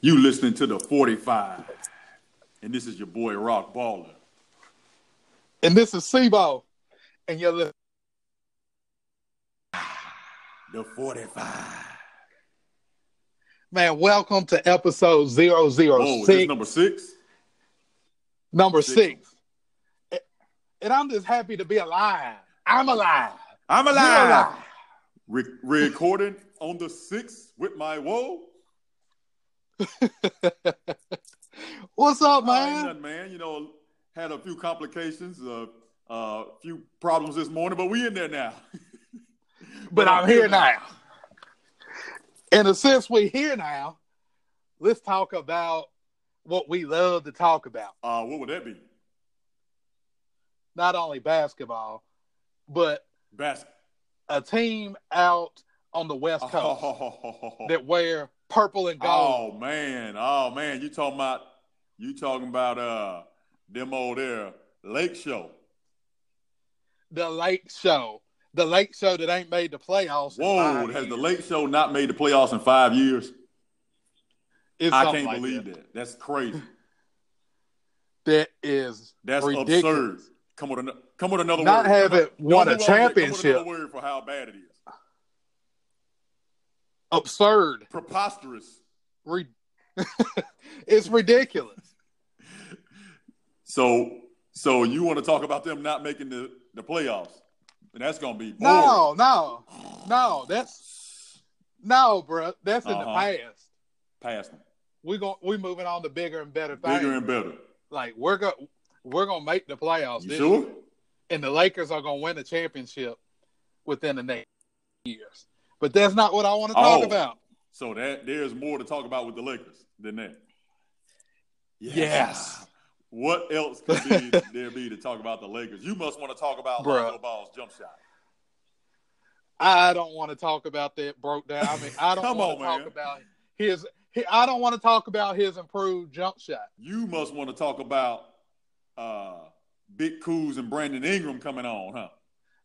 You listening to the 45. And this is your boy Rok Baller. And this is CBO. And you're listening. The 45. Man, welcome to episode 006. Oh, number six? number six. six. And I'm just happy to be alive. I'm alive. I'm alive. alive. Re- recording on the sixth with my whoa. What's up, man? nothing, man. You know, had a few complications, a uh, uh, few problems this morning, but we in there now. but I'm here now. In And since we're here now, let's talk about what we love to talk about. Uh, what would that be? Not only basketball, but Basket. a team out on the West Coast Oh, that wear purple and gold. oh man, oh man, you talking about you talking about uh them old there lake show. The Lake Show. The Lake Show that ain't made the playoffs. in Whoa, five has the years. lake show not made the playoffs in five years? It's I can't like believe that. that. That's crazy. That is That's ridiculous. absurd. Come with another come with another Not word. have it won don't a move on yet. Come with championship. another word for how bad it is. Absurd. Preposterous. Re- it's ridiculous. So so you want to talk about them not making the, the playoffs? And that's gonna be boring. No, no, no. That's no, bro. That's in the Uh-huh. past. Past them. We going we moving on to bigger and better things. Bigger and better. like we're gonna we're gonna make the playoffs. Sure? year. And the Lakers are gonna win the championship within the next years. But that's not what I want to talk Oh. about. So that there's more to talk about with the Lakers than that. Yes. What else could be, there be to talk about the Lakers? You must want to talk about Bruh. Lonzo Ball's jump shot. I don't want to talk about that broke down. I mean, I don't want on, to talk man. about his. I don't want to talk about his improved jump shot. You must want to talk about uh, Big Coos and Brandon Ingram coming on, huh?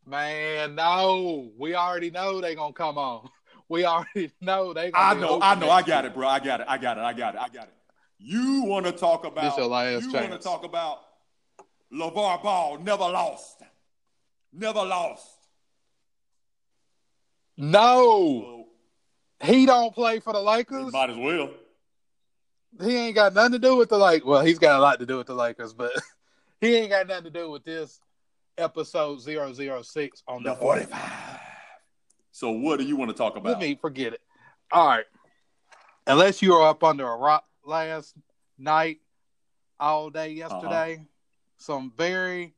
Man, no, we already know they gonna come on. We already know they. Gonna I know, I know, I got it, bro. I got it, I got it, I got it, I got it. You want to talk about? This your last you want to talk about LaVar Ball never lost, never lost. No, he don't play for the Lakers. might as well. He ain't got nothing to do with the like. Well, he's got a lot to do with the Lakers, but he ain't got nothing to do with this episode 006 on the The 45. 45. So what do you want to talk about? Let me forget it. All right. Unless you were up under a rock last night, all day yesterday, some very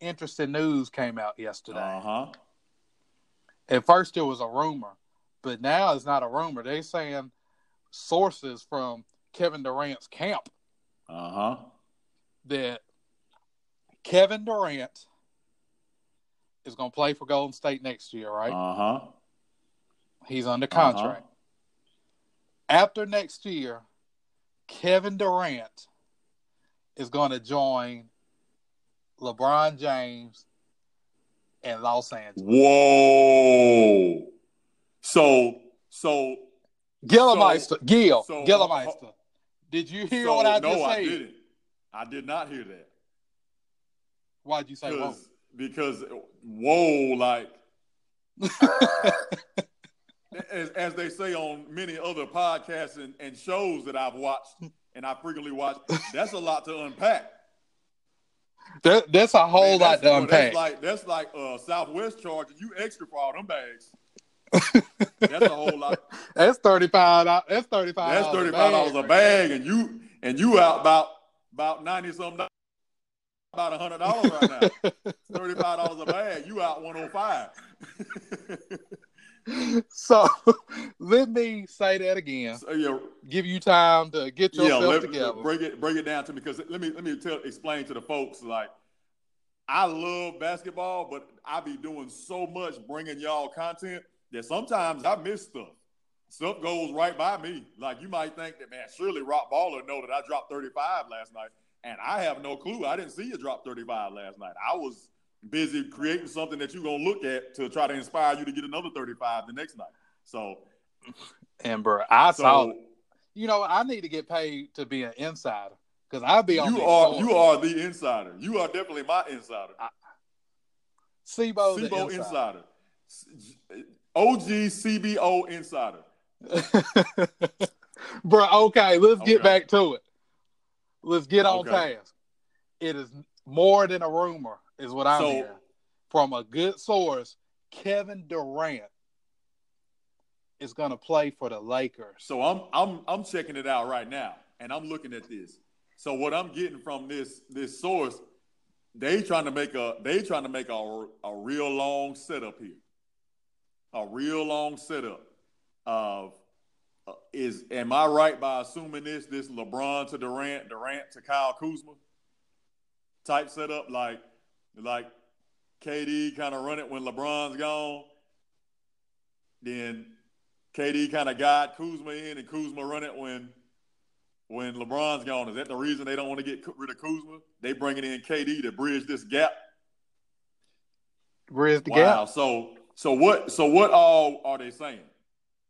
interesting news came out yesterday. Uh huh. At first, it was a rumor, but now it's not a rumor. They're saying sources from Kevin Durant's camp Uh huh. that Kevin Durant is going to play for Golden State next year, right? Uh huh. He's under Uh-huh. contract. After next year, Kevin Durant is going to join LeBron James in Los Angeles. Whoa. So so Gillemeister, Gil, so- Gillemeister. Did you hear so what I no, just I said? didn't. I did not hear that. Why'd you say whoa? Because, whoa, like as, as they say on many other podcasts and, and shows that I've watched and I frequently watch, that's a lot to unpack. That, that's a whole Man, lot that's- to well, unpack. That's like that's like uh, Southwest charging you extra for all them bags. that's a whole lot. That's thirty five. That's thirty five. That's thirty five dollars a bag, and you and you out about about ninety something, about a hundred dollars right now. thirty five dollars a bag, you out one hundred five. So let me say that again. so, yeah, Give you time to get yeah. yourself Let, together. break it break it down to me because let me let me tell explain to the folks like I love basketball, but I be doing so much bringing y'all content that sometimes I miss stuff. Stuff goes right by me. Like you might think that man, surely Rok Baller know that I dropped 35 last night. And I have no clue. I didn't see you drop 35 last night. I was busy creating something that you're gonna look at to try to inspire you to get another 35 the next night. So And bro, I saw so it. You know, I need to get paid to be an insider because I'll be on. You are you are the insider. You are definitely my insider. Sibo, CBO the insider. OG CBO insider. Bro, okay, let's get back to it. Let's get on Okay. task. It is more than a rumor, is what I'm So- hearing from a good source. Kevin Durant is going to play for the Lakers. So I'm I'm I'm checking it out right now, and I'm looking at this. So what I'm getting from this this source, they trying to make a they trying to make a a real long setup here, a real long setup of Uh, is am I right by assuming this this LeBron to Durant, Durant to Kyle Kuzma type setup like like KD kind of run it when LeBron's gone, then KD kind of guide Kuzma in, and Kuzma run it when when LeBron's gone. Is that the reason they don't want to get rid of Kuzma? They bringing in KD to bridge this gap. Bridge the gap. wow. gap. So so what so what all are they saying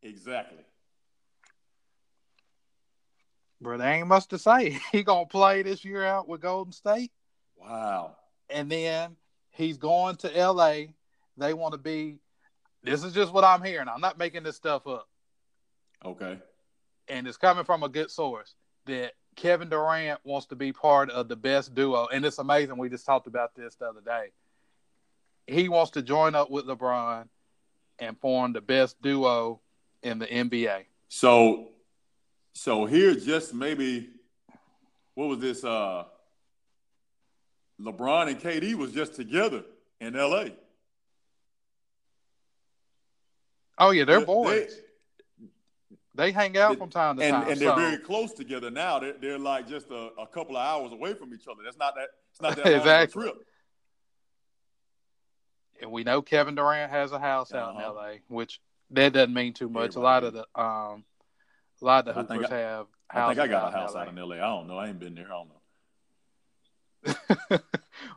exactly? Bro, there ain't much to say. He to play this year out with Golden State, Wow. and then he's going to LA. They want to be. This is just what I'm hearing. I'm not making this stuff up. Okay. and it's coming from a good source that Kevin Durant wants to be part of the best duo. And it's amazing. We just talked about this the other day. He wants to join up with LeBron and form the best duo in the NBA. So so here just maybe what was this uh LeBron and KD was just together in LA. Oh yeah, they're They- boys. They, hang out from time to and, time. and they're so- very close together now. They're, they're like just a, a couple of hours away from each other. That's not that. It's not that long Exactly. trip. and we know Kevin Durant has a house out in Uh-huh. LA, which that doesn't mean too much. a lot of the um, a lot of the I think Hoopers I- have. I think I got a house out in LA. I don't know. I ain't been there. I don't know.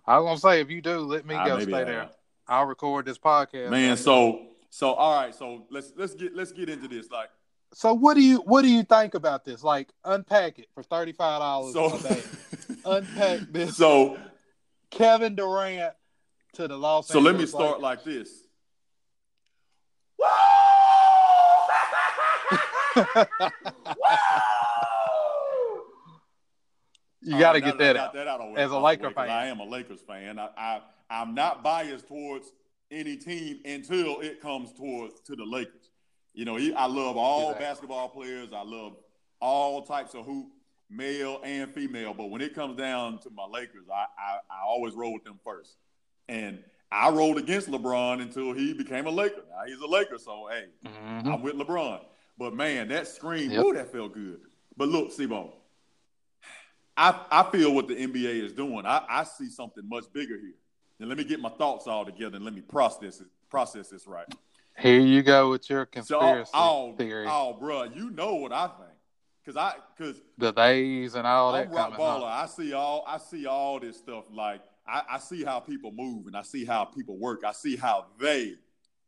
I was gonna say if you do, let me go stay there. I'll record this podcast. Man, so so all right. So let's let's get let's get into this. Like so what do you what do you think about this? Like unpack it for thirty five dollars so. a day. Unpack this. so Kevin Durant to the Los so let me start Lakers. like this. you got to get now that out. that out of the way, As a out the Laker way, 'cause fan. I am a Lakers fan. I, I I'm not biased towards any team until it comes towards to the Lakers. You know, I love all Exactly. basketball players. I love all types of hoop, male and female. But when it comes down to my Lakers, I I, I always roll with them first. And I rolled against LeBron until he became a Laker. Now he's a Laker, so hey, Mhm. I'm with LeBron. But man, that scream, Yep. ooh, that felt good. But look, CBO, I, I feel what the NBA is doing. I, I see something much bigger here. Now let me get my thoughts all together and let me process it, process this right. Here you go with your So, conspiracy oh, theory. oh, bro, you know what I think, because I, because the days and all that I'm rock coming. huh? baller. I see all, I see all this stuff. Like I, I see how people move and I see how people work. I see how they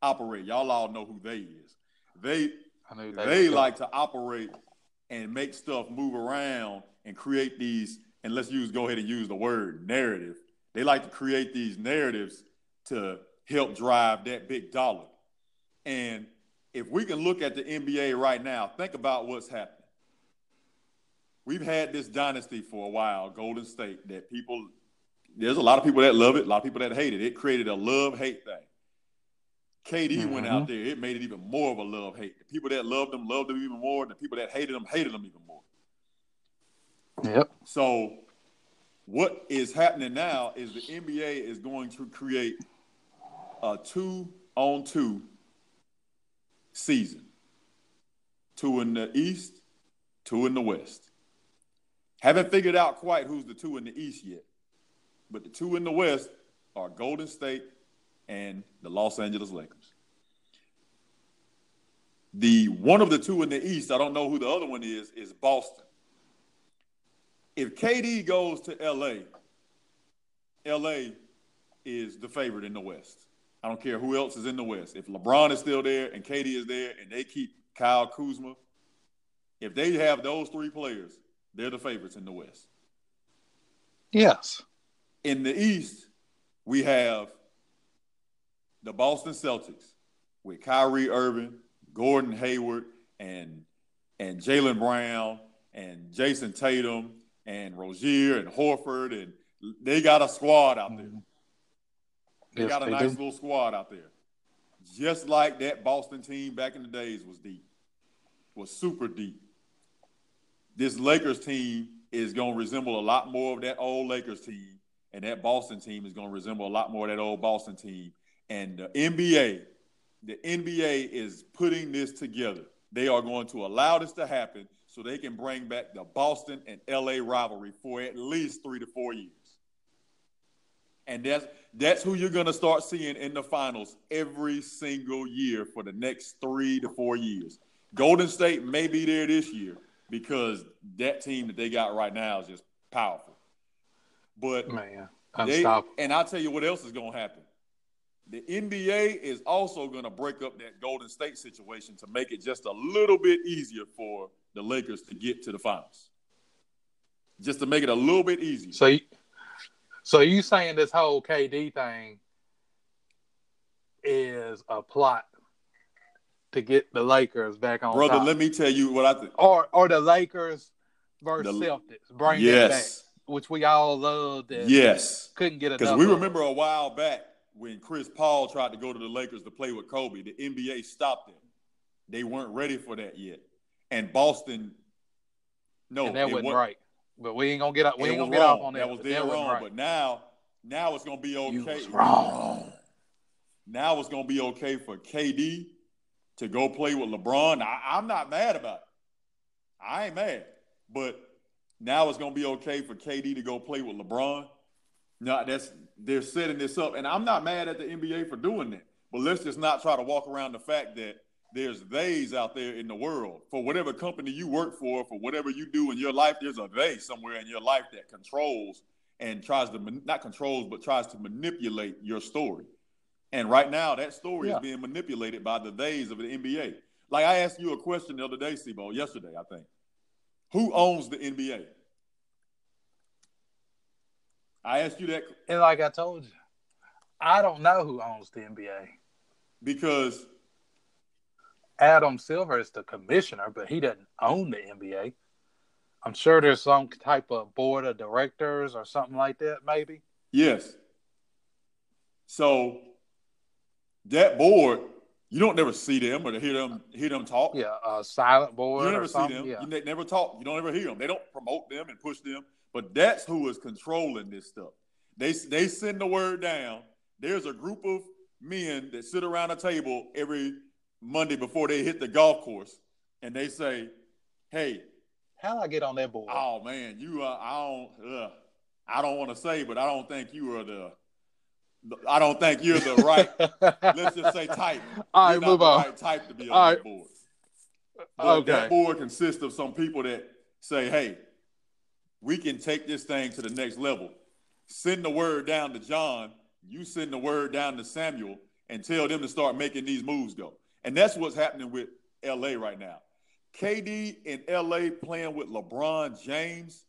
operate. Y'all all know who they is. They I knew they was like to operate and make stuff move around and create these and let's use go ahead and use the word narrative. They like to create these narratives to help drive that big dollar. And if we can look at the nba right now think about what's happening. We've had this dynasty for a while golden state that people there's a lot of people that love it a lot of people that hate it. It created a love hate thing KD went out mm-hmm. there, it made it even more of a love hate. The people that loved him loved him even more, and the people that hated him hated him even more. Yep. So, what is happening now is the NBA is going to create a two on two season two in the East, two in the West. Haven't figured out quite who's the two in the East yet, but the two in the West are Golden State and the Los Angeles Lakers. The one of the two in the East, I don't know who the other one is, is Boston. If KD goes to LA, LA is the favorite in the West. I don't care who else is in the West. If LeBron is still there and KD is there and they keep Kyle Kuzma, If they have those three players, they're the favorites in the West. Yes. In the East, we have the Boston Celtics with Kyrie Irving, Gordon Hayward, and and Jaylen Brown and Jayson Tatum and Rozier and Horford and they got a squad out there. They yes, got a they nice do. little squad out there. Just like that Boston team back in the days was deep, was super deep. This Lakers team is going to resemble a lot more of that old Lakers team, and that Boston team is going to resemble a lot more of that old Boston team. And the NBA, the NBA is putting this together. They are going to allow this to happen so they can bring back the Boston and LA rivalry for at least three to four years. And that's that's who you're gonna start seeing in the finals every single year for the next three to four years. Golden State may be there this year because that team that they got right now is just powerful. But man, they, and I'll tell you what else is gonna happen. The NBA is also going to break up that Golden State situation to make it just a little bit easier for the Lakers to get to the finals. Just to make it a little bit easier. So, you, so you saying this whole KD thing is a plot to get the Lakers back on Brother, top. let me tell you what I think. Or or the Lakers versus the, Celtics. Bring yes. back. Which we all loved. yes. Couldn't get enough. Because we remember a while back when Chris Paul tried to go to the Lakers to play with Kobe, the NBA stopped him. They weren't ready for that yet. And Boston, no, and that wasn't right. But we ain't gonna get up. We ain't gonna get off on that. That was dead wrong. Right. But now, now it's gonna be okay. Was wrong. Now it's gonna be okay for KD to go play with LeBron. I, I'm not mad about it. I ain't mad. But now it's gonna be okay for KD to go play with LeBron. No, that's they're setting this up, and I'm not mad at the NBA for doing that. But let's just not try to walk around the fact that there's theys out there in the world for whatever company you work for, for whatever you do in your life. There's a they somewhere in your life that controls and tries to not controls, but tries to manipulate your story. And right now, that story yeah. is being manipulated by the theys of the NBA. Like I asked you a question the other day, CBO, yesterday, I think. Who owns the NBA? I asked you that. And like I told you, I don't know who owns the NBA. Because Adam Silver is the commissioner, but he doesn't own the NBA. I'm sure there's some type of board of directors or something like that, maybe. Yes. So that board, you don't never see them or hear them hear them talk. Yeah, a silent board. You never see them. Yeah. You never talk. You don't ever hear them. They don't promote them and push them. But that's who is controlling this stuff. They they send the word down. There's a group of men that sit around a table every Monday before they hit the golf course, and they say, "Hey, how do I get on that board?" Oh man, you uh, I don't uh, I don't want to say, but I don't think you are the I don't think you're the right. let's just say type. All right, move on. Right type to be on All that right. board. But okay. that board consists of some people that say, "Hey, we can take this thing to the next level. Send the word down to John, you send the word down to Samuel, and tell them to start making these moves go. And that's what's happening with LA right now. KD in LA playing with LeBron James,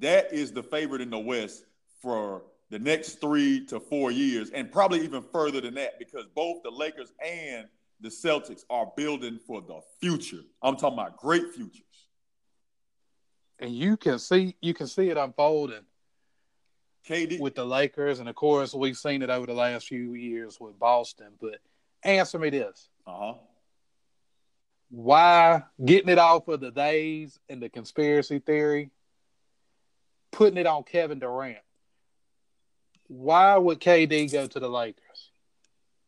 that is the favorite in the West for the next three to four years, and probably even further than that, because both the Lakers and the Celtics are building for the future. I'm talking about great futures and you can see you can see it unfolding. KD with the Lakers, and of course we've seen it over the last few years with Boston. But answer me this: uh-huh. Why getting it off of the days and the conspiracy theory, putting it on Kevin Durant? Why would KD go to the Lakers?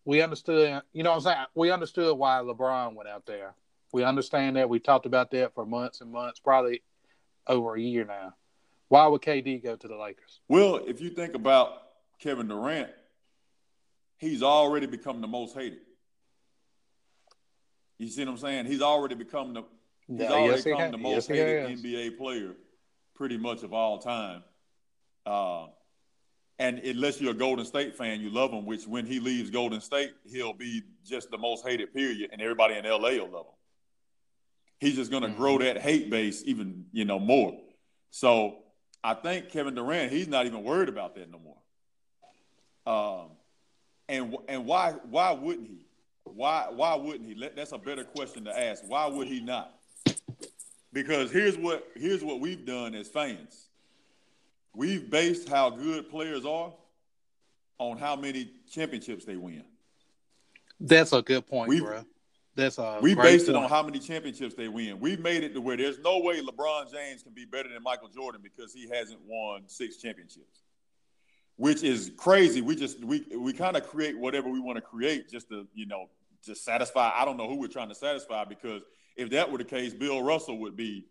We understood, you know what I'm saying? We understood why LeBron went out there. We understand that. We talked about that for months and months, probably over a year now. Why would KD go to the Lakers? Well, if you think about Kevin Durant, he's already become the most hated. You see what I'm saying? He's already become the he's already yes, become he the most yes, hated NBA player pretty much of all time. Uh, and unless you're a Golden State fan, you love him, which when he leaves Golden State, he'll be just the most hated period, and everybody in LA will love him. He's just going to Mhm. grow that hate base even, you know, more. So I think Kevin Durant, he's not even worried about that no more. Um, and and why why wouldn't he? Why why wouldn't he? Let, that's a better question to ask. Why would he not? Because here's what here's what we've done as fans. We've based how good players are on how many championships they win. That's a good point, We- bro. That's a We based it on how many championships they win. We made it to where there's no way LeBron James can be better than Michael Jordan because he hasn't won six championships. Which is crazy. We just we we kind of create whatever we want to create just to, you know, to satisfy. I don't know who we're trying to satisfy because if that were the case, Bill Russell would be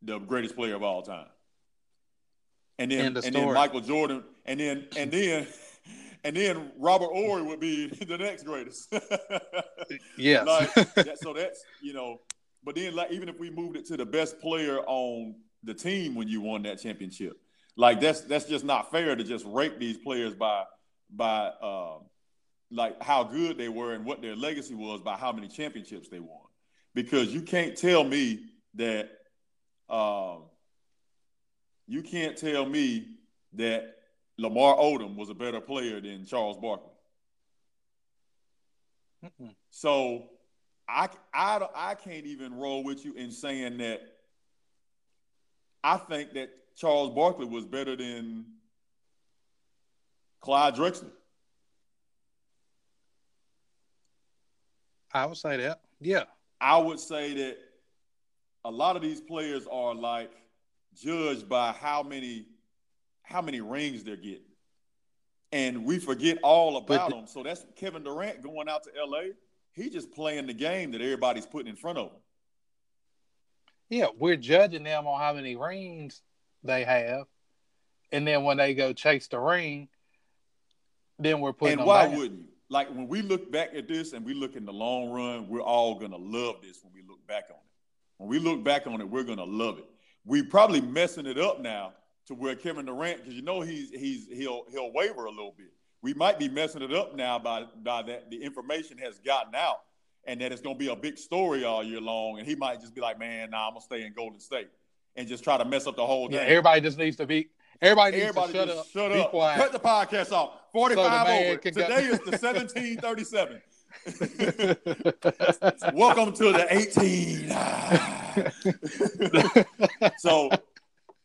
the greatest player of all time. And then of and then. Michael Jordan and then and then and then Robert Horry would be the next greatest. Yes. like that, so that's you know but then like even if we moved it to the best player on the team when you won that championship like that's that's just not fair to just rate these players by by um like how good they were and what their legacy was by how many championships they won because you can't tell me that um you can't tell me that Lamar Odom was a better player than Charles Barkley Mm-mm. so I, I, I can't even roll with you in saying that I think that Charles Barkley was better than Clyde Drexler. I would say that. Yeah. I would say that a lot of these players are like judged by how many how many rings they're getting. And we forget all about the- them. So that's Kevin Durant going out to LA. He just playing the game that everybody's putting in front of him. Yeah. We're judging them on how many rings they have. And then when they go chase the ring, then we're putting and why down. wouldn't you? Like when we look back at this and we look in the long run, we're all gonna love this when we look back on it. When we look back on it, we're gonna love it. We probably messing it up now to where Kevin Durant, because you know he's he's he'll he'll waver a little bit. We might be messing it up now by by that the information has gotten out and that it's gonna be a big story all year long, and he might just be like, man, nah, I'm gonna stay in Golden State and just try to mess up the whole Yeah, thing. everybody just needs to be. Everybody needs Everybody to shut up. shut be up. quiet. Cut the podcast off. 45 man over. go- Today is the 1737. Welcome to the 18. Ah. so,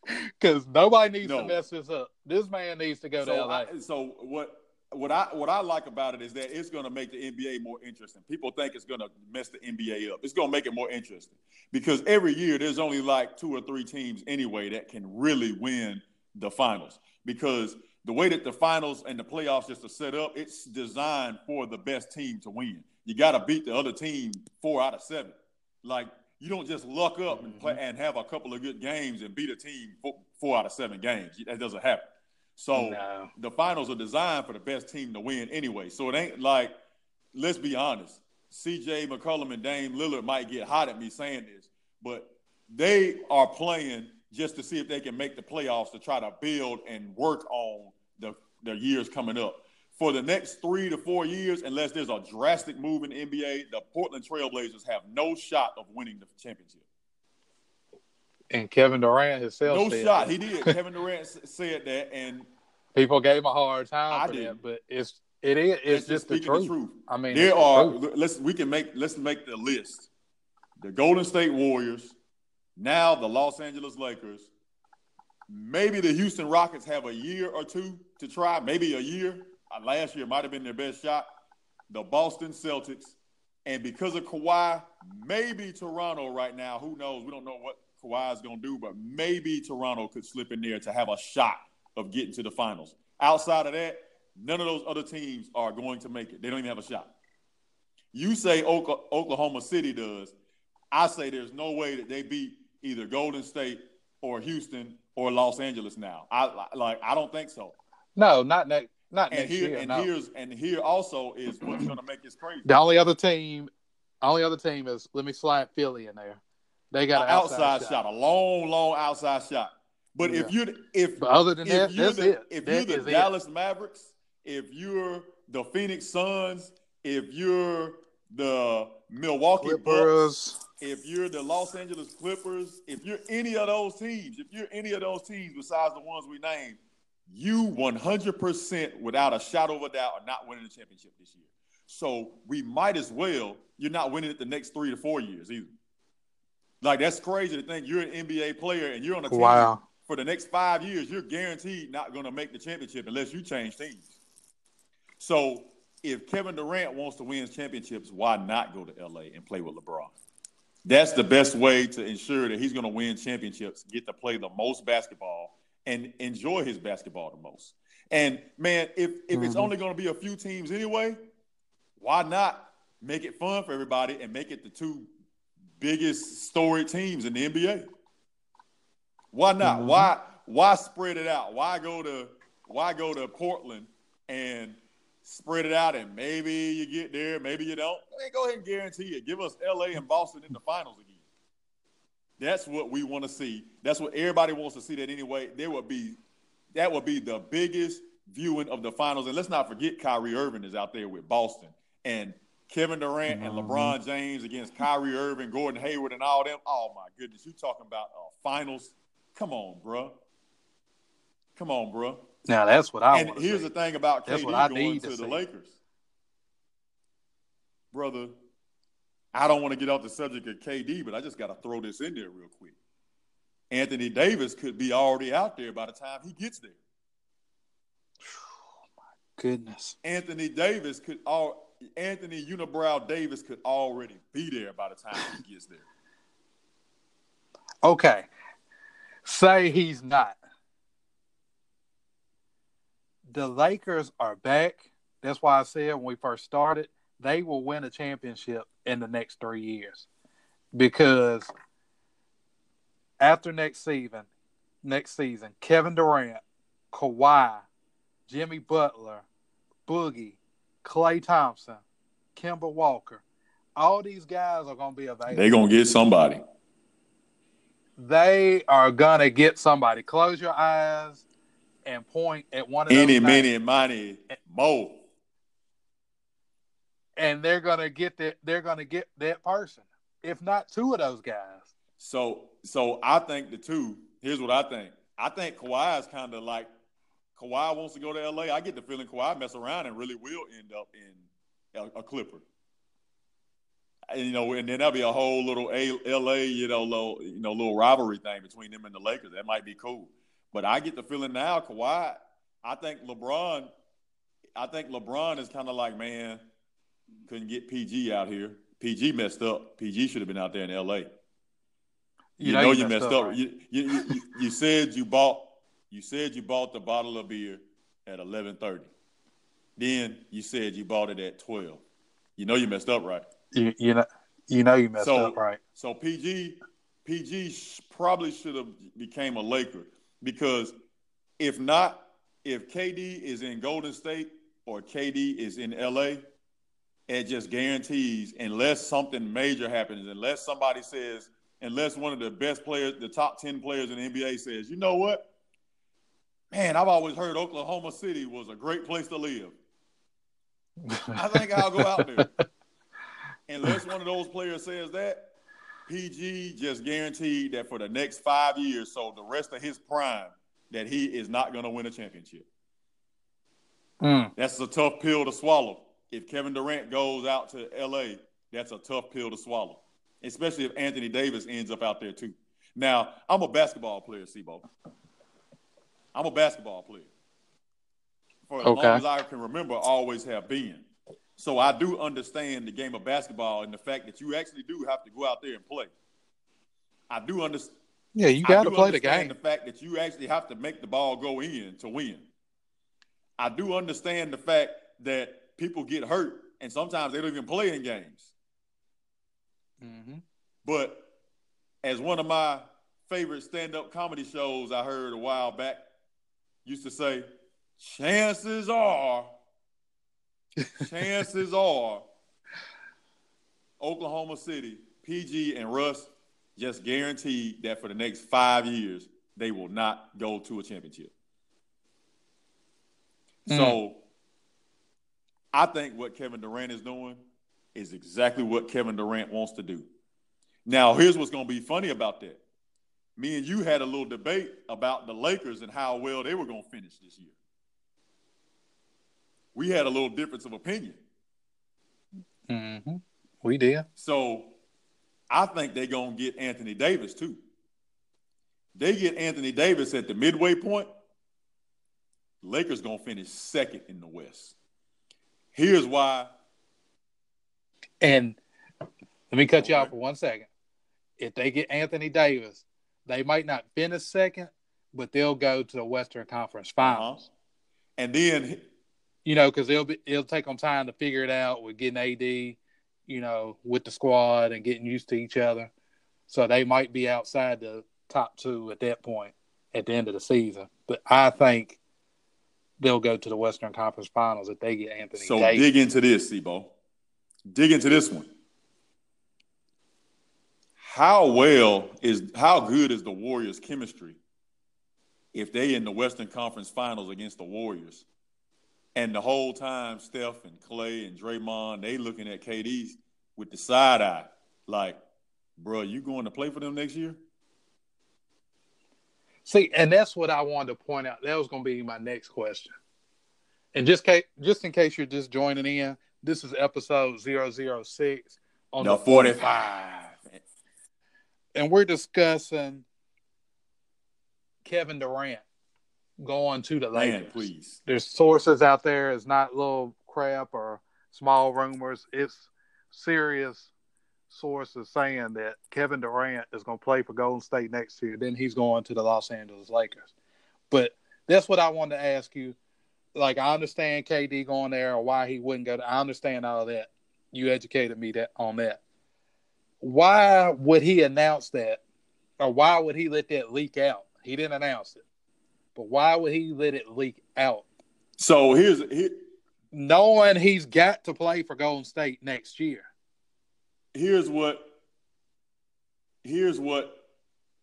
Because nobody needs No. to mess this up. This man needs to go to so, LA. I, so what what I what I like about it is that it's going to make the NBA more interesting. People think it's going to mess the NBA up. It's going to make it more interesting because every year there's only like two or three teams anyway that can really win the finals because the way that the finals and the playoffs just are set up, it's designed for the best team to win. You got to beat the other team four out of seven. Like you don't just luck up and play mm-hmm. and have a couple of good games and beat a team four, four out of seven games. That doesn't happen. So No. the finals are designed for the best team to win anyway. So it ain't like, let's be honest. CJ McCollum and Dame Lillard might get hot at me saying this, but they are playing just to see if they can make the playoffs to try to build and work on the, the years coming up. For the next three to four years, unless there's a drastic move in the NBA, the Portland Trailblazers have no shot of winning the championship. And Kevin Durant himself No shot. that. He did. Kevin Durant said that, and People gave him a hard time I for that, but it's it is it's just, just the speaking truth. I mean, there it's the are let's we can make let's make the list. The Golden State Warriors, now the Los Angeles Lakers, maybe the Houston Rockets have a year or two to try, maybe a year. Uh, last year might have been their best shot. The Boston Celtics, and because of Kawhi, maybe Toronto right now. Who knows? We don't know what Kawhi is going to do, but maybe Toronto could slip in there to have a shot of getting to the finals. Outside of that, none of those other teams are going to make it. They don't even have a shot. You say Oklahoma City does. I say there's no way that they beat either Golden State or Houston or Los Angeles now. I like I don't think so. No, not next not And next here year. and no. here's and here also is what's going to make this crazy. The only other team, only other team is let me slide Philly in there. They got An an outside, shot. a long, long outside shot. But if Yeah. you if But other than if that, you're that's the, it. if That you're the is it. Dallas Mavericks, if you're the Phoenix Suns, if you're the Milwaukee Bucks, if you're the Los Angeles Clippers, if you're any of those teams, if you're any of those teams besides the ones we named, you 100% without a shadow of a doubt are not winning the championship this year. So we might as well, you're not winning it the next three to four years either. Like that's crazy to think you're an NBA player and you're on a team Wow. for the next five years, you're guaranteed not going to make the championship unless you change teams. So if Kevin Durant wants to win championships, why not go to LA and play with LeBron? That's the best way to ensure that he's going to win championships, get to play the most basketball, and enjoy his basketball the most. And man, if if it's Mhm. only going to be a few teams anyway, why not make it fun for everybody and make it the two biggest storied teams in the NBA? Why not? Mhm. Why why spread it out? Why go to why go to Portland and spread it out and maybe you get there, maybe you don't. Man, go ahead and guarantee it. Give us LA and Boston in the finals again. That's what we want to see. That's what everybody wants to see that anyway. There would be that would be the biggest viewing of the finals. And let's not forget Kyrie Irving is out there with Boston and Kevin Durant and Mhm. LeBron James against Kyrie Irving, Gordon Hayward, and all them. Oh my goodness, you talking about uh, finals? Come on, bro. Come on, bro. Now that's what I and want here's see. the thing about That's KD what I going need to, to the. Lakers, brother. I don't want to get off the subject of KD, but I just got to throw this in there real quick. Anthony Davis could be already out there by the time he gets there. Oh my goodness. Anthony Davis could all Anthony Unibrow Davis could already be there by the time he gets there. Okay. Say he's not. The Lakers are back. That's why I said when we first started, they will win a championship in the next three years. Because after next season, next season, Kevin Durant, Kawhi, Jimmy Butler, Boogie, Klay Thompson, Kemba Walker, all these guys are going to be available They're gonna get somebody. they are gonna get somebody. Close your eyes and point at one of Any, many, money, mo. And they're gonna get that. They're gonna get that person, if not two of those guys. So, so I think the two. Here's what I think. I think Kawhi is kind of like Kawhi wants to go to LA. I get the feeling Kawhi mess around and really will end up in a, a Clipper. And, you know, and then that'll be a whole little a, LA, you know, little, you know, little rivalry thing between them and the Lakers. That might be cool. But I get the feeling now, Kawhi. I think LeBron. I think LeBron is kind of like, man, couldn't get PG out here. PG messed up. PG should have been out there in LA. You, know, you messed up. right? You, you, you, you, you said you bought you said you bought the bottle of beer at eleven thirty. Then you said you bought it at twelve. You know you messed up, right? You, you know, you know you messed So- up, right? So PG PG probably should have became a Laker because if not, if KD is in Golden State or KD is in LA, it just guarantees unless something major happens, unless somebody says, unless one of the best players, the top ten players in the NBA says, you know what, man, I've always heard Oklahoma City was a great place to live. I think I'll go out there. Unless one of those players says that, PG just guaranteed that for the next five years, so the rest of his prime, that he is not going to win a championship. Mm. That's a tough pill to swallow. If Kevin Durant goes out to LA, that's a tough pill to swallow, especially if Anthony Davis ends up out there too. Now, I'm a basketball player, CBO. I'm a basketball player. For as Okay. long as I can remember, always have been. So I do understand the game of basketball and the fact that you actually do have to go out there and play. I do understand. Yeah, you got to play the game. The fact that you actually have to make the ball go in to win. I do understand the fact that people get hurt and sometimes they don't even play in games. hmm But as one of my favorite stand-up comedy shows I heard a while back used to say, chances are, chances are, Oklahoma City, PG and Russ just guaranteed that for the next five years they will not go to a championship. So I think what Kevin Durant is doing is exactly what Kevin Durant wants to do. Now, here's what's going to be funny about that. Me and you had a little debate about the Lakers and how well they were going to finish this year. We had a little difference of opinion. Mm-hmm. We did. So I think they're going to get Anthony Davis too. They get Anthony Davis at the midway point. Lakers going to finish second in the West. Here's why. And let me cut you off for one second. If they get Anthony Davis, they might not finish second, but they'll go to the Western Conference uh-huh. Finals. Uh-huh. And then, you know, because it'll be it'll take them time to figure it out with getting AD, you know, with the squad and getting used to each other. So they might be outside the top two at that point at the end of the season. But I think they'll go to the Western Conference Finals if they get Anthony. So Davis. dig into this, CBO. Dig into this one. How well is how good is the Warriors' chemistry if they in the Western Conference Finals against the Warriors, and the whole time Steph and Klay and Draymond they looking at KD with the side eye, like, bro, you going to play for them next year? See, and that's what I wanted to point out. That was going to be my next question. And just case, just in case you're just joining in, this is episode 006 on no, the 45. And we're discussing Kevin Durant going to the Lakers. Man, please. There's sources out there. It's not little crap or small rumors. It's serious sources saying that Kevin Durant is going to play for Golden State next year. Then he's going to the Los Angeles Lakers. But that's what I wanted to ask you. Like, I understand KD going there or why he wouldn't go. To, I understand all that. You educated me that on that. Why would he announce that, or why would he let that leak out? He didn't announce it, but why would he let it leak out? So here's here, knowing he's got to play for Golden State next year here's what here's what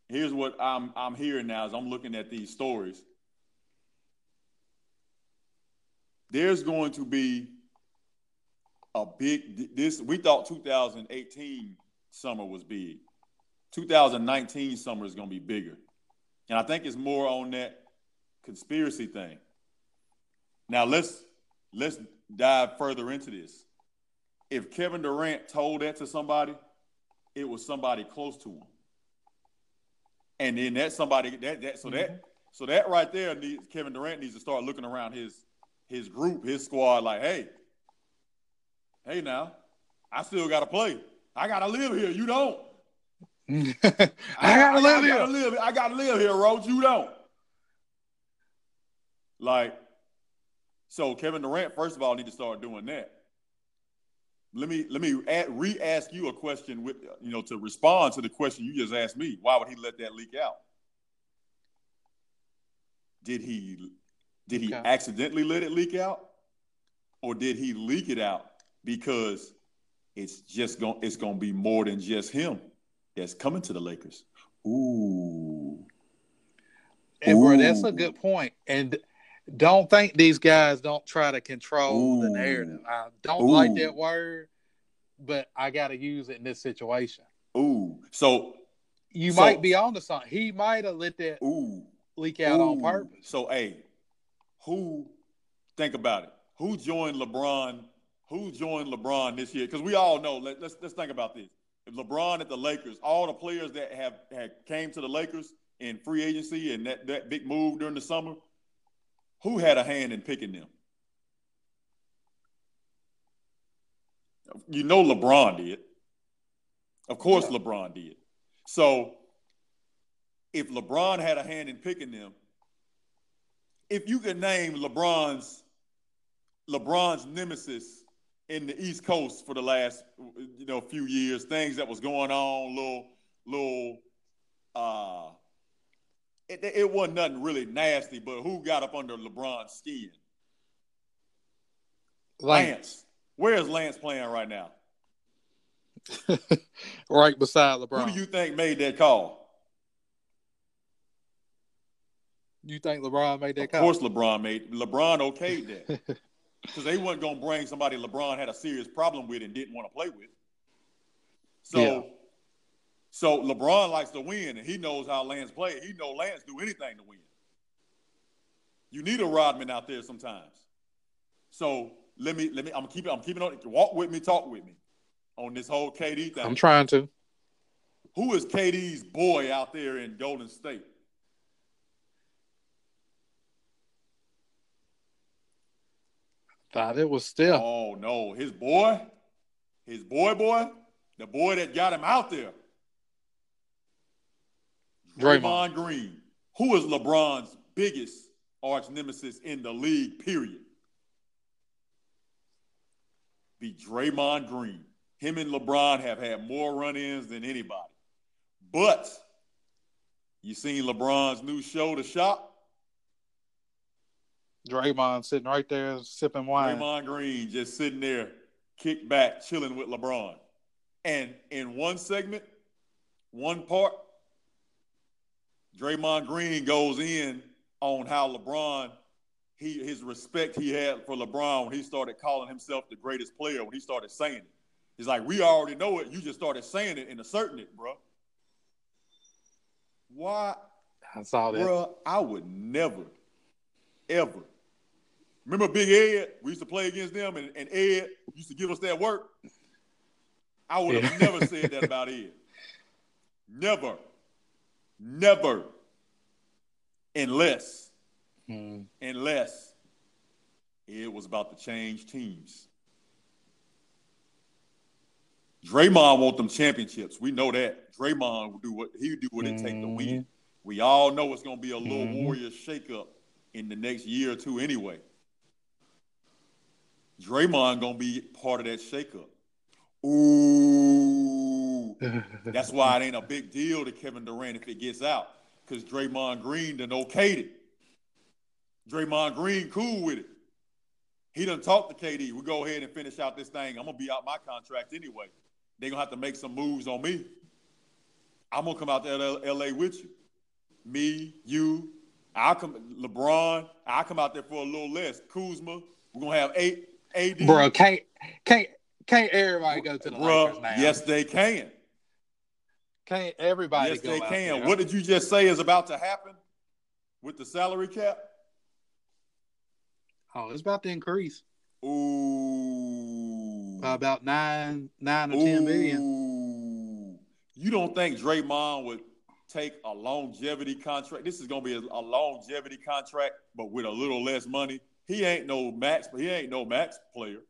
here's what I'm I'm hearing now as I'm looking at these stories. There's going to be a big this we thought 2018 summer was big. 2019 summer is going to be bigger. And I think it's more on that conspiracy thing. Now let's let's dive further into this if Kevin Durant told that to somebody, it was somebody close to him. And then that somebody that that so mm-hmm. that so that right there needs Kevin Durant needs to start looking around his his group, his squad, like, hey, hey now, I still gotta play. I gotta live here. You don't. I, gotta I, live I, here. Gotta live, I gotta live here, Roach. You don't. Like, so Kevin Durant, first of all, need to start doing that let me let me add, re-ask you a question with you know to respond to the question you just asked me. Why would he let that leak out? Did he did he okay. accidentally let it leak out, or did he leak it out because it's just going it's going to be more than just him that's coming to the Lakers? Ooh. And bro, that's a good point. And don't think these guys don't try to control Ooh. the narrative. I don't Ooh. like that word, but I got to use it in this situation. Ooh, so you so, might be on to something. He might have let that ooh, leak out on purpose. So, hey, who? Think about it. Who joined LeBron? Who joined LeBron this year? Because we all know. Let, let's let's think about this. If LeBron at the Lakers, all the players that have had came to the Lakers in free agency and that, that big move during the summer, who had a hand in picking them? You know LeBron did. Of course yeah. LeBron did. So if LeBron had a hand in picking them, if you could name LeBron's LeBron's nemesis in the East Coast for the last you know few years, things that was going on, little little uh it, it wasn't nothing really nasty, but who got up under LeBron's skin? Lance. Lance. Where is Lance playing right now? right beside LeBron. Who do you think made that call? You think LeBron made that of call? Of course, LeBron made. LeBron okayed that because they weren't going to bring somebody LeBron had a serious problem with and didn't want to play with. So, So LeBron likes to win, and he knows how Lance play. He know Lance do anything to win. You need a Rodman out there sometimes. So let me let me. I'm keeping. I'm keeping on. It. Walk with me. Talk with me on this whole KD thing. I'm trying to. Who is KD's boy out there in Golden State? Thought it was still. Oh no, his boy, his boy, boy, the boy that got him out there. Draymond, Draymond Green, who is LeBron's biggest arch nemesis in the league, period. Be Draymond Green. Him and LeBron have had more run-ins than anybody. But you seen LeBron's new show, The Shop? Draymond sitting right there sipping wine. Draymond Green just sitting there, kick back, chilling with LeBron. And in one segment, one part, Draymond Green goes in on how LeBron, he his respect he had for LeBron when he started calling himself the greatest player, when he started saying it. He's like, we already know it. You just started saying it and asserting it, bro. Why? I saw that. Bro, I would never, ever Remember Big Ed? We used to play against them, and, and Ed used to give us that work. I would have yeah. never said that about Ed. Never. Never. Unless, hmm. unless it was about to change teams. Draymond want them championships. We know that. Draymond will do what he do what it mm-hmm. take to win. Mm-hmm. We all know it's gonna be a little mm-hmm. Warrior shakeup in the next year or two anyway. Draymond gonna be part of that shakeup. Ooh, that's why it ain't a big deal to Kevin Durant if it gets out, because Draymond Green done okayed it. Draymond Green cool with it. He done talked to KD. We go ahead and finish out this thing. I'm gonna be out my contract anyway. They gonna have to make some moves on me. I'm gonna come out to LA with you. Me, you, I'll come. LeBron, I'll come out there for a little less. Kuzma, we're gonna have eight AD. Bro, can't can't can't everybody go to the Bro, Lakers now? Yes, they can. Can't everybody? Yes, they can. There? What did you just say is about to happen with the salary cap? Oh, it's about to increase. Ooh. By about nine, nine or Ooh. ten million. You don't think Draymond would take a longevity contract? This is going to be a, a longevity contract, but with a little less money he ain't no max, but he ain't no max player.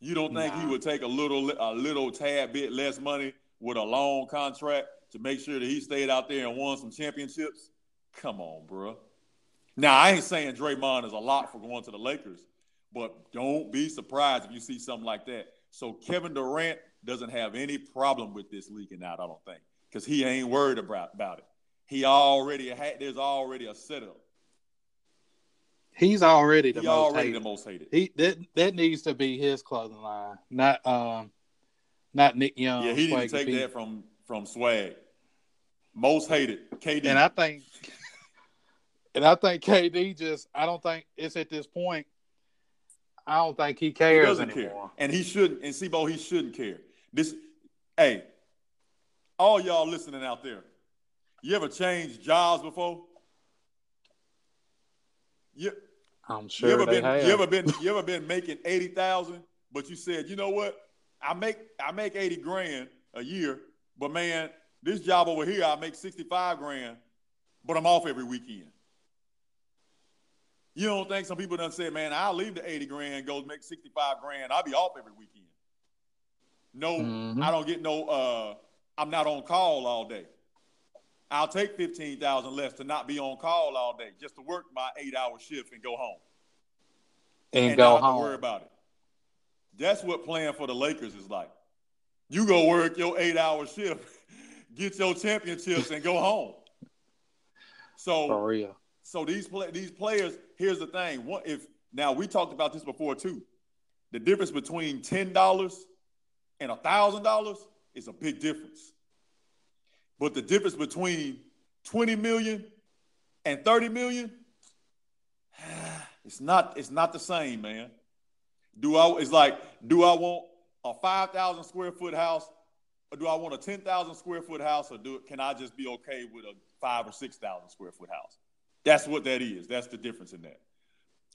You don't think nah. he would take a little a little tad bit less money with a long contract to make sure that he stayed out there and won some championships? Come on, bro. Now I ain't saying Draymond is a lot for going to the Lakers, but don't be surprised if you see something like that. So Kevin Durant doesn't have any problem with this leaking out, I don't think, because he ain't worried about, about it. He already had there's already a setup. He's already the he most already hated. the most hated. He that that needs to be his clothing line, not um, not Nick Young. Yeah, he didn't take that from from Swag. Most hated, KD. And I think, and I think KD just. I don't think it's at this point. I don't think he cares he doesn't anymore. Care. And he shouldn't. And CBO, he shouldn't care. This, hey, all y'all listening out there, you ever changed jobs before? You, I'm sure you ever been have. you ever been you ever been making eighty thousand, but you said, you know what? I make I make eighty grand a year, but man, this job over here I make sixty five grand, but I'm off every weekend. You don't think some people done said, man, I'll leave the 80 grand, go make 65 grand. I'll be off every weekend. No, mm-hmm. I don't get no uh I'm not on call all day. I'll take 15,000 less to not be on call all day, just to work my eight hour shift and go home. And, and go home. worry about it. That's what playing for the Lakers is like. You go work your eight hour shift, get your championships, and go home. So for real. So these play, these players. Here's the thing. What if now we talked about this before too? The difference between ten dollars and a thousand dollars is a big difference. But the difference between 20 million and 30 million, it's not, it's not the same, man. Do I it's like, do I want a 5,000 square foot house Or do I want a 10,000 square foot house or do it, can I just be okay with a five or 6,000 square foot house? That's what that is. That's the difference in that.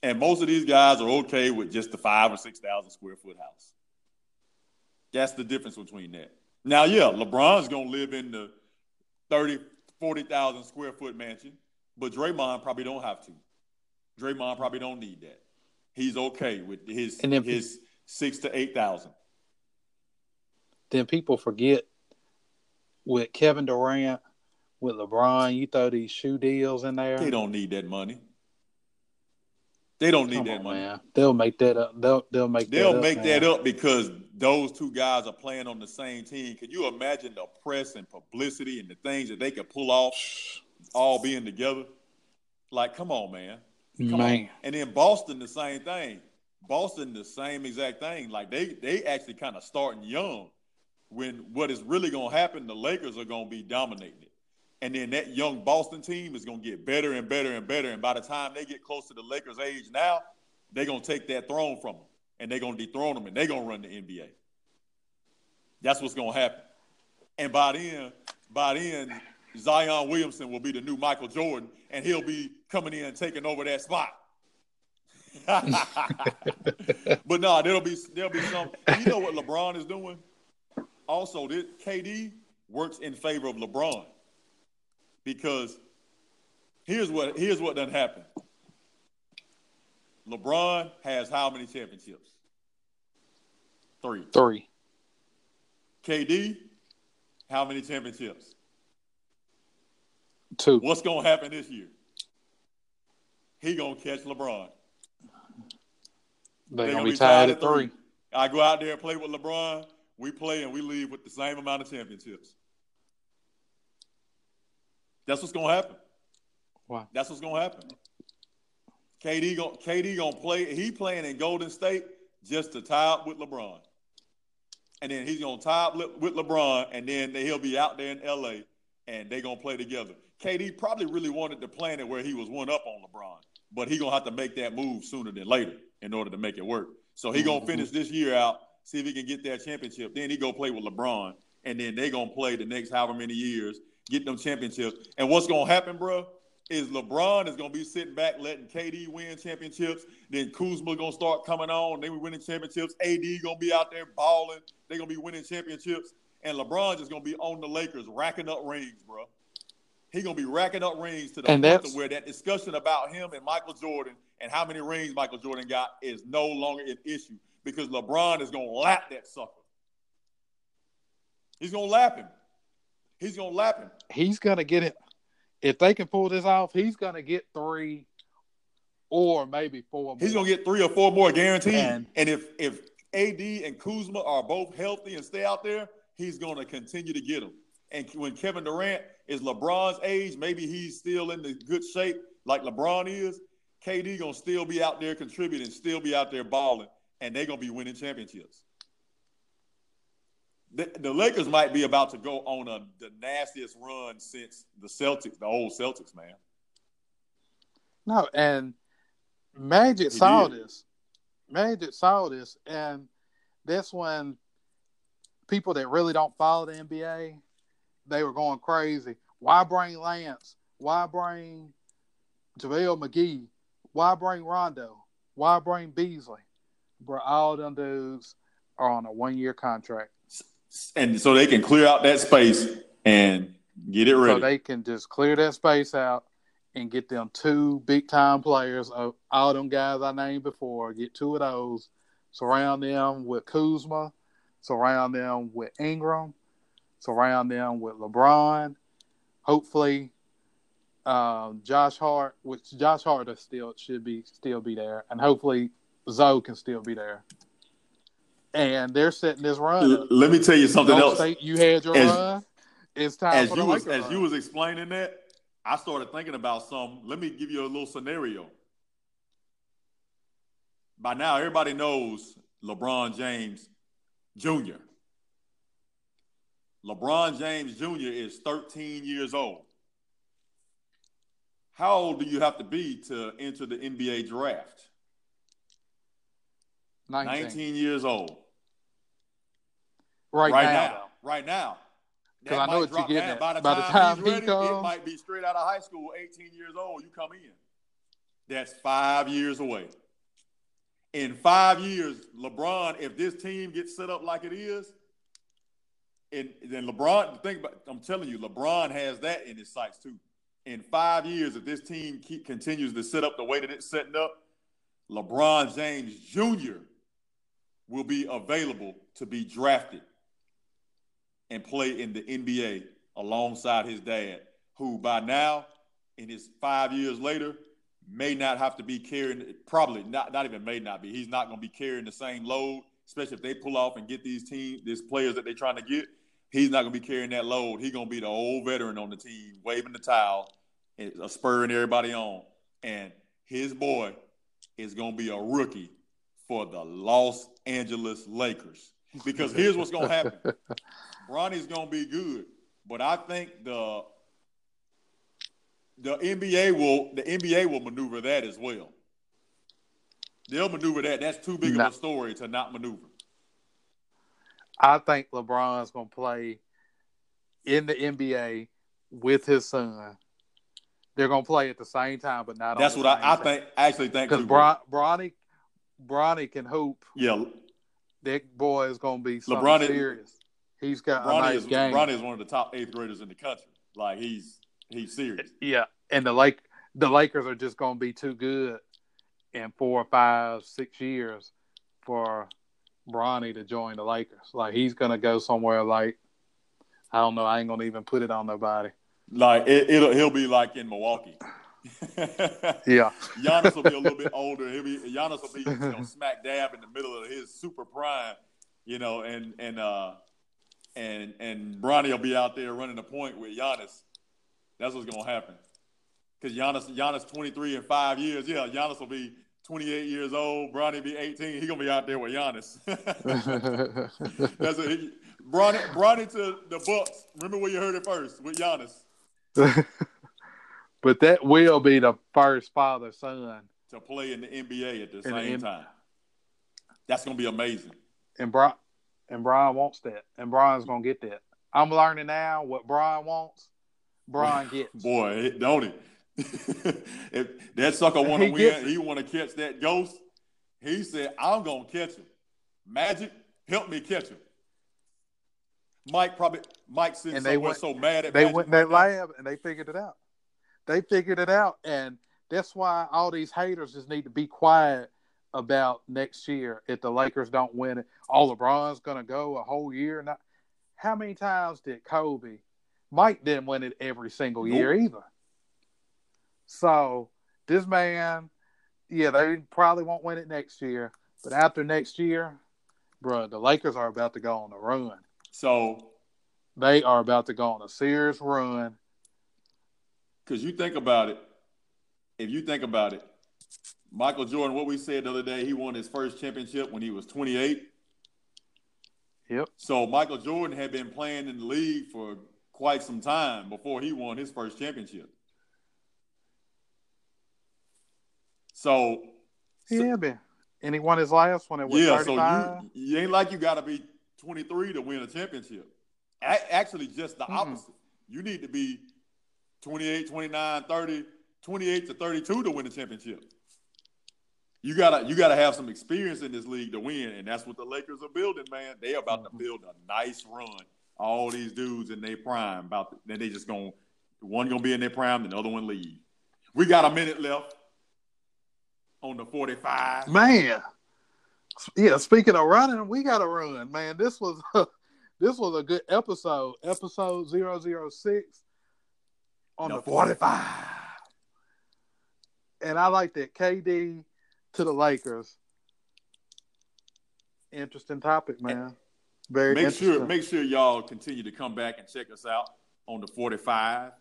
And most of these guys are okay with just the five or 6,000 square foot house. That's the difference between that. Now, yeah, LeBron's going to live in the 30, 40,000 square foot mansion, but Draymond probably don't have to. Draymond probably don't need that. He's okay with his, then, his six to 8,000 then people forget with Kevin Durant, with LeBron, you throw these shoe deals in there. They don't need that money. They don't need Come that on, money. Man. They'll make that up. They'll they'll make they'll that make that up because those two guys are playing on the same team. Can you imagine the press and publicity and the things that they could pull off, all being together? Like, come on, man. Come man. On. And then Boston, the same thing. Boston, the same exact thing. Like they they actually kind of starting young when what is really going to happen, the Lakers are going to be dominating it. And then that young Boston team is going to get better and better and better. And by the time they get close to the Lakers' age now, they're going to take that throne from them and they're going to dethrone them and they're going to run the NBA. That's what's going to happen. And by then, by then, Zion Williamson will be the new Michael Jordan and he'll be coming in and taking over that spot. but no, there'll be there'll be some. You know what LeBron is doing? also, this KD works in favor of LeBron because here's what here's what doesn't happen. LeBron has how many championships? Three. Three. KD, how many championships? Two. What's gonna happen this year? He gonna catch LeBron. They, they gonna, be tied, tied at three. three. I go out there and play with LeBron we play and we leave with the same amount of championships. That's what's gonna happen. Wow. That's what's gonna happen. KD gonna KD gonna play. He playing in Golden State just to tie up with LeBron, and then he's gonna tie up with LeBron, and then he'll be out there in LA, and they gonna play together. KD probably really wanted to plan it where he was one up on LeBron, but he gonna have to make that move sooner than later in order to make it work. So he gonna mm-hmm. finish this year out see if he can get that championship. Then he go play with LeBron, and then they gonna play the next however many years, get them championships. And what's gonna happen, bro? Is LeBron is gonna be sitting back letting KD win championships. Then Kuzma gonna start coming on. They be winning championships. AD gonna be out there balling. They gonna be winning championships. And LeBron just gonna be on the Lakers racking up rings, bro. He gonna be racking up rings to the and point where that discussion about him and Michael Jordan and how many rings Michael Jordan got is no longer an issue because LeBron is going to lap that sucker. He's going to lap him. He's going to lap him. He's going to get it. If they can pull this off, he's going to get three or maybe four more. He's going to get three or four more guaranteed. And, and if, if AD and Kuzma are both healthy and stay out there, he's going to continue to get them. And when Kevin Durant is LeBron's age, maybe he's still in the good shape like LeBron is. KD gonna still be out there contributing, still be out there balling, and they're gonna be winning championships. The, the, Lakers might be about to go on a the nastiest run since the Celtics, the old Celtics, man. No, and Magic saw this. Magic saw this, and that's when people that really don't follow the NBA, they were going crazy. Why bring Lance? Why bring JaVale McGee? Why bring Rondo? Why bring Beasley? bro, all them dudes are on a one year contract. And so they can clear out that space and get it ready. So they can just clear that space out and get them two big time players of all them guys I named before, get two of those, surround them with Kuzma, surround them with Ingram, surround them with LeBron. Hopefully, um, Josh Hart, which Josh Hart is still should be still be there, and hopefully Zo can still be there. And they're setting this run. L- let me tell you something Don't else. you had your as, run. It's time as you was, as you was explaining that. I started thinking about some. Let me give you a little scenario. By now, everybody knows LeBron James Jr. LeBron James Jr. is 13 years old. How old do you have to be to enter the NBA draft? 19, 19 years old. Right, right now. now. right now. Because I know what you're getting By the By time, the time he's he ready, comes- it might be straight out of high school, 18 years old. You come in. That's five years away. In five years, LeBron, if this team gets set up like it is, and then LeBron, think about, I'm telling you, LeBron has that in his sights too. In five years, if this team keep, continues to set up the way that it's setting up, LeBron James Jr. will be available to be drafted and play in the NBA alongside his dad, who by now, in his five years later, may not have to be carrying, probably not, not even may not be. He's not going to be carrying the same load, especially if they pull off and get these team, these players that they're trying to get. He's not going to be carrying that load. He's going to be the old veteran on the team, waving the towel, and spurring everybody on. And his boy is going to be a rookie for the Los Angeles Lakers. Because here's what's going to happen. Bronny's going to be good, but I think the the NBA will the NBA will maneuver that as well. They'll maneuver that. That's too big of a story to not maneuver. I think LeBron's gonna play in the NBA with his son. They're gonna play at the same time, but not. That's what I, I think. Actually, think Because Bron, Bronny, Bronny can hoop. yeah, That boy is gonna be something LeBron is- serious. He's got a Bronny nice is game. Bronny is one of the top eighth graders in the country. Like he's he's serious. Yeah, and the Lake the Lakers are just gonna be too good in four, five, six years for Bronny to join the Lakers. Like he's gonna go somewhere like I don't know. I ain't gonna even put it on nobody. Like it, it'll he'll be like in Milwaukee. Yeah, Giannis will be a little bit older. He'll be Giannis will be you know, smack dab in the middle of his super prime, you know, and and uh and and Bronny will be out there running the point with Giannis. That's what's gonna happen. Because Giannis Giannis 23 in five years. Yeah, Giannis will be 28 years old. Bronny be 18. He gonna be out there with Giannis. That's what he, Bronny Bronny to the Bucks. Remember where you heard it first with Giannis but that will be the first father son, to play in the NBA at the the same N- time. That's gonna be amazing. and Bron and Bron wants that, and Bron's gonna get that. I'm learning now what Bron wants. Bron gets. Boy, don't he? If that sucker want to win, he want to catch that ghost. He said, "I'm gonna catch him." Magic, help me catch him. Mike probably Mike sitting And they went- so mad at they Magic went in that lab and they figured it out. They figured it out, and that's why all these haters just need to be quiet about next year if the Lakers don't win it. Oh, LeBron's gonna go a whole year. Not how many times did Kobe? Mike didn't win it every single Nope. year either. So this man, yeah, they probably won't win it next year, but after next year, bro, the Lakers are about to go on a run. So, They are about to go on a serious run. because you think about it, if you think about it, Michael Jordan, what we said the other day, he won his first championship when he was 28. Yep. So Michael Jordan had been playing in the league for quite some time before he won his first championship. So, Yeah, man. And he won his last one at what, yeah, 35? so you, you ain't like you got to be 23 to win a championship. A- actually, just the Mm-mm. opposite. You need to be 28, 29, 30, 28 to 32 to win a championship. You gotta you gotta have some experience in this league to win, and that's what the Lakers are building, man. They about Mhm. to build a nice run. All these dudes in their prime, about to, then they just gonna one gonna be in their prime, the other one leave. We got a minute left on the 45. Man. Yeah, speaking of running, we got to run, man. This was this was a good episode. Episode 006 on The the 45. And I like that KD to the Lakers. Interesting topic, man. Very make sure make sure y'all continue to come back and check us out on the 45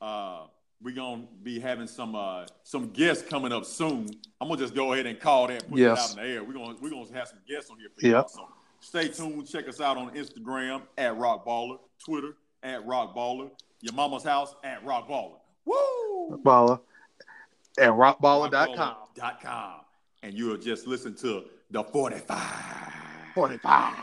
uh we're gonna be having some uh some guests coming up soon i'm gonna just go ahead and call that put Yes. it out in the air we're gonna we're gonna have some guests on here for Yep. y'all so stay tuned check us out on instagram at Rok Baller twitter at Rok Baller your mama's house at Rok Baller woo Baller and rockballer.com. Rockballer.com. and you'll just listen to the 45 45.